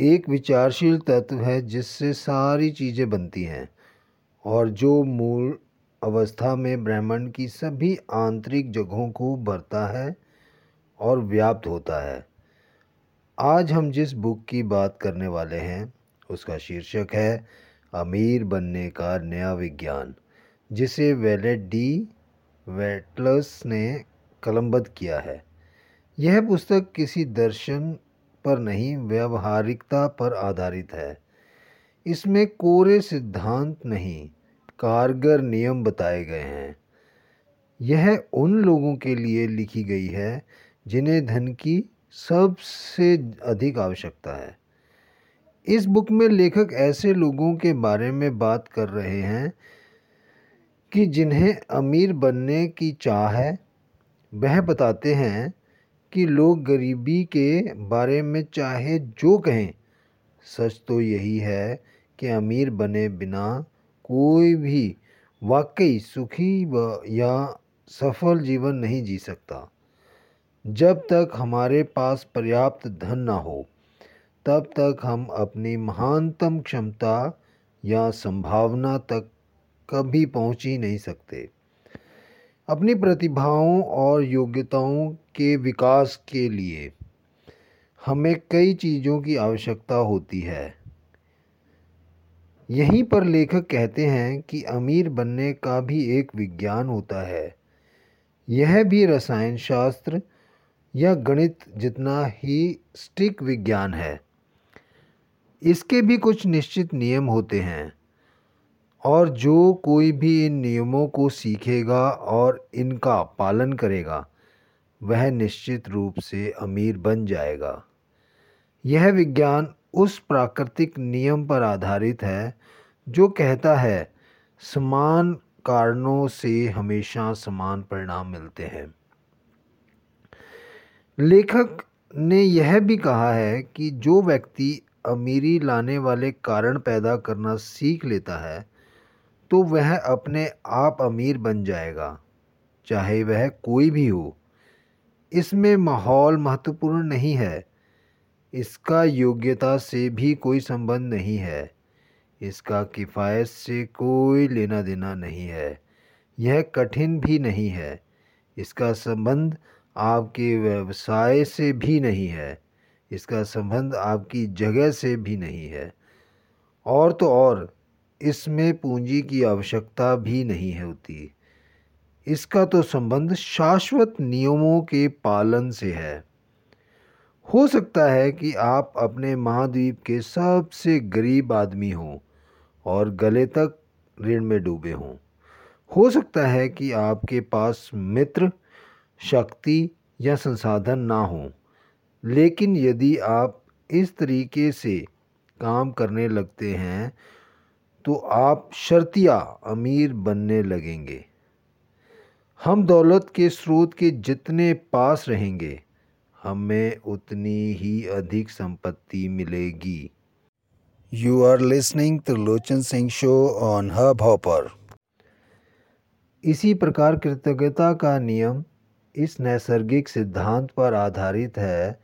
एक विचारशील तत्व है जिससे सारी चीज़ें बनती हैं। और जो मूल अवस्था में ब्रह्मांड की सभी आंतरिक जगहों को भरता है और व्याप्त होता है। आज हम जिस बुक की बात करने वाले हैं, उसका शीर्षक है, अमीर बनने का नया विज्ञान, जिसे वेलेट डी वेटलस ने कलमबद्ध किया है। यह पुस्तक किसी दर्शन पर नहीं, व्यवहारिकता पर आधारित है। इसमें कोरे सिद्धांत नहीं, कारगर नियम बताए गए हैं। यह उन लोगों के लिए लिखी गई है, जिन्हें धन की सबसे अधिक आवश्यकता है। इस बुक में लेखक ऐसे लोगों के बारे में बात कर रहे हैं कि जिन्हें अमीर बनने की चाह है, वह बताते हैं कि लोग गरीबी के बारे में चाहे जो कहें, सच तो यही है कि अमीर बने बिना कोई भी वाकई सुखी या सफल जीवन नहीं जी सकता। जब तक हमारे पास पर्याप्त धन ना हो, तब तक हम अपनी महानतम क्षमता या संभावना तक कभी पहुँच ही नहीं सकते। अपनी प्रतिभाओं और योग्यताओं के विकास के लिए हमें कई चीज़ों की आवश्यकता होती है। यहीं पर लेखक कहते हैं कि अमीर बनने का भी एक विज्ञान होता है। यह भी रसायन शास्त्र या गणित जितना ही स्टिक विज्ञान है। इसके भी कुछ निश्चित नियम होते हैं। और जो कोई भी इन नियमों को सीखेगा और इनका पालन करेगा, वह निश्चित रूप से अमीर बन जाएगा। यह विज्ञान उस प्राकृतिक नियम पर आधारित है, जो कहता है, समान कारणों से हमेशा समान परिणाम मिलते हैं। लेखक ने यह भी कहा है कि जो व्यक्ति अमीरी लाने वाले कारण पैदा करना सीख लेता है तो वह अपने आप अमीर बन जाएगा, चाहे वह कोई भी हो। इसमें माहौल महत्वपूर्ण नहीं है। इसका योग्यता से भी कोई संबंध नहीं है। इसका किफ़ायत से कोई लेना देना नहीं है। यह कठिन भी नहीं है। इसका संबंध आपके व्यवसाय से भी नहीं है। इसका संबंध आपकी जगह से भी नहीं है। और तो और इसमें पूंजी की आवश्यकता भी नहीं होती। इसका तो संबंध शाश्वत नियमों के पालन से है। हो सकता है कि आप अपने महाद्वीप के सबसे गरीब आदमी हों और गले तक ऋण में डूबे हों। हो सकता है कि आपके पास मित्र, शक्ति या संसाधन ना हो, लेकिन यदि आप इस तरीके से काम करने लगते हैं तो आप शर्तिया अमीर बनने लगेंगे। हम दौलत के स्रोत के जितने पास रहेंगे, हमें उतनी ही अधिक संपत्ति मिलेगी। You are listening Lochan Singh Show on Hub Hopper. इसी प्रकार कृतज्ञता का नियम इस नैसर्गिक सिद्धांत पर आधारित है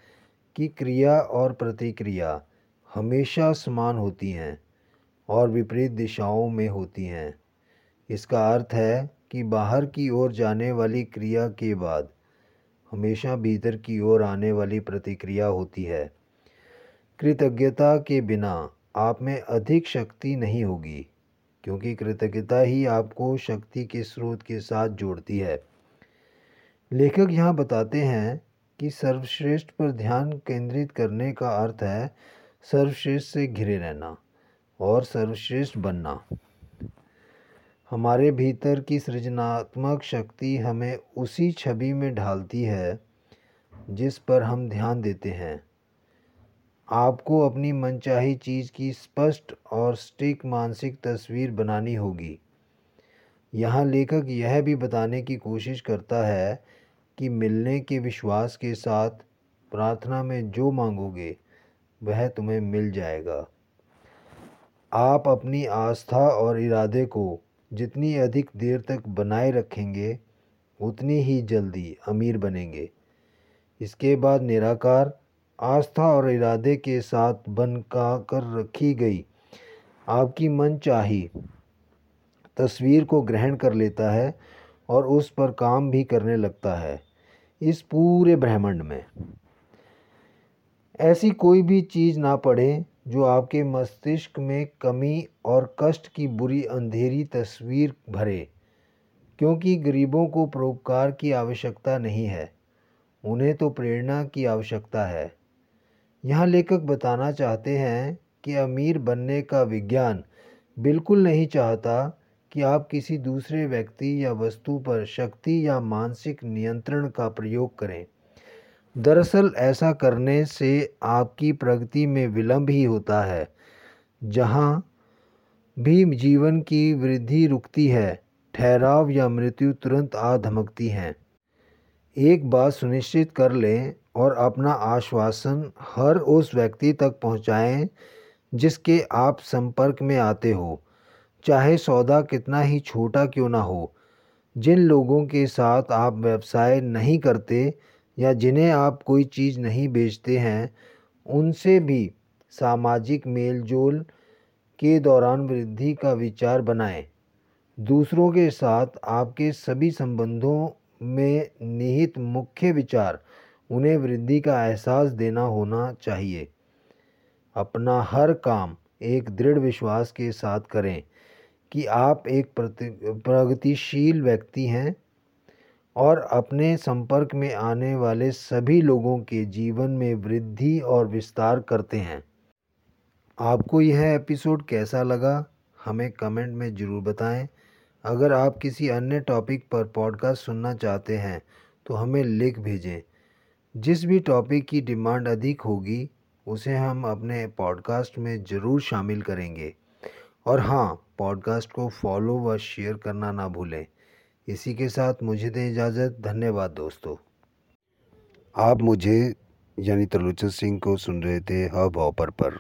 कि क्रिया और प्रतिक्रिया हमेशा समान होती हैं। और विपरीत दिशाओं में होती हैं। इसका अर्थ है कि बाहर की ओर जाने वाली क्रिया के बाद हमेशा भीतर की ओर आने वाली प्रतिक्रिया होती है। कृतज्ञता के बिना आप में अधिक शक्ति नहीं होगी, क्योंकि कृतज्ञता ही आपको शक्ति के स्रोत के साथ जोड़ती है। लेखक यहाँ बताते हैं कि सर्वश्रेष्ठ पर ध्यान केंद्रित करने का अर्थ है, सर्वश्रेष्ठ से घिरे रहना। और सर्वश्रेष्ठ बनना। हमारे भीतर की सृजनात्मक शक्ति हमें उसी छवि में ढालती है, जिस पर हम ध्यान देते हैं। आपको अपनी मनचाही चीज़ की स्पष्ट और स्टिक मानसिक तस्वीर बनानी होगी। यहाँ लेखक यह भी बताने की कोशिश करता है कि मिलने के विश्वास के साथ प्रार्थना में जो मांगोगे, वह तुम्हें मिल जाएगा। आप अपनी आस्था और इरादे को जितनी अधिक देर तक बनाए रखेंगे, उतनी ही जल्दी अमीर बनेंगे। इसके बाद निराकार आस्था और इरादे के साथ बनका कर रखी गई। आपकी मन चाही तस्वीर को ग्रहण कर लेता है और उस पर काम भी करने लगता है, इस पूरे ब्रह्मांड में। ऐसी कोई भी चीज़ ना पड़े जो आपके मस्तिष्क में कमी और कष्ट की बुरी अंधेरी तस्वीर भरे, क्योंकि गरीबों को परोपकार की आवश्यकता नहीं है, उन्हें तो प्रेरणा की आवश्यकता है। यहाँ लेखक बताना चाहते हैं कि अमीर बनने का विज्ञान बिल्कुल नहीं चाहता कि आप किसी दूसरे व्यक्ति या वस्तु पर शक्ति या मानसिक नियंत्रण का प्रयोग करें। दरअसल ऐसा करने से आपकी प्रगति में विलंब ही होता है, जहाँ भी जीवन की वृद्धि रुकती है, ठहराव या मृत्यु तुरंत आ धमकती हैं। एक बात सुनिश्चित कर लें और अपना आश्वासन हर उस व्यक्ति तक पहुँचाएँ जिसके आप संपर्क में आते हो, चाहे सौदा कितना ही छोटा क्यों ना हो। जिन लोगों के साथ आप व्यवसाय नहीं करते या जिन्हें आप कोई चीज़ नहीं बेचते हैं, उनसे भी सामाजिक मेल जोल के दौरान वृद्धि का विचार बनाएँ। दूसरों के साथ आपके सभी संबंधों में निहित मुख्य विचार, उन्हें वृद्धि का एहसास देना होना चाहिए। अपना हर काम एक दृढ़ विश्वास के साथ करें कि आप एक प्रगतिशील व्यक्ति हैं। और अपने संपर्क में आने वाले सभी लोगों के जीवन में वृद्धि और विस्तार करते हैं। आपको यह एपिसोड कैसा लगा, हमें कमेंट में ज़रूर बताएँ। अगर आप किसी अन्य टॉपिक पर पॉडकास्ट सुनना चाहते हैं तो हमें लिख भेजें। जिस भी टॉपिक की डिमांड अधिक होगी, उसे हम अपने पॉडकास्ट में ज़रूर शामिल करेंगे। और हाँ पॉडकास्ट को फॉलो व शेयर करना ना भूलें। इसी के साथ मुझे दें इजाज़त। धन्यवाद दोस्तों। आप मुझे, यानी त्रिलोचन सिंह को सुन रहे थे हब ऑपर पर।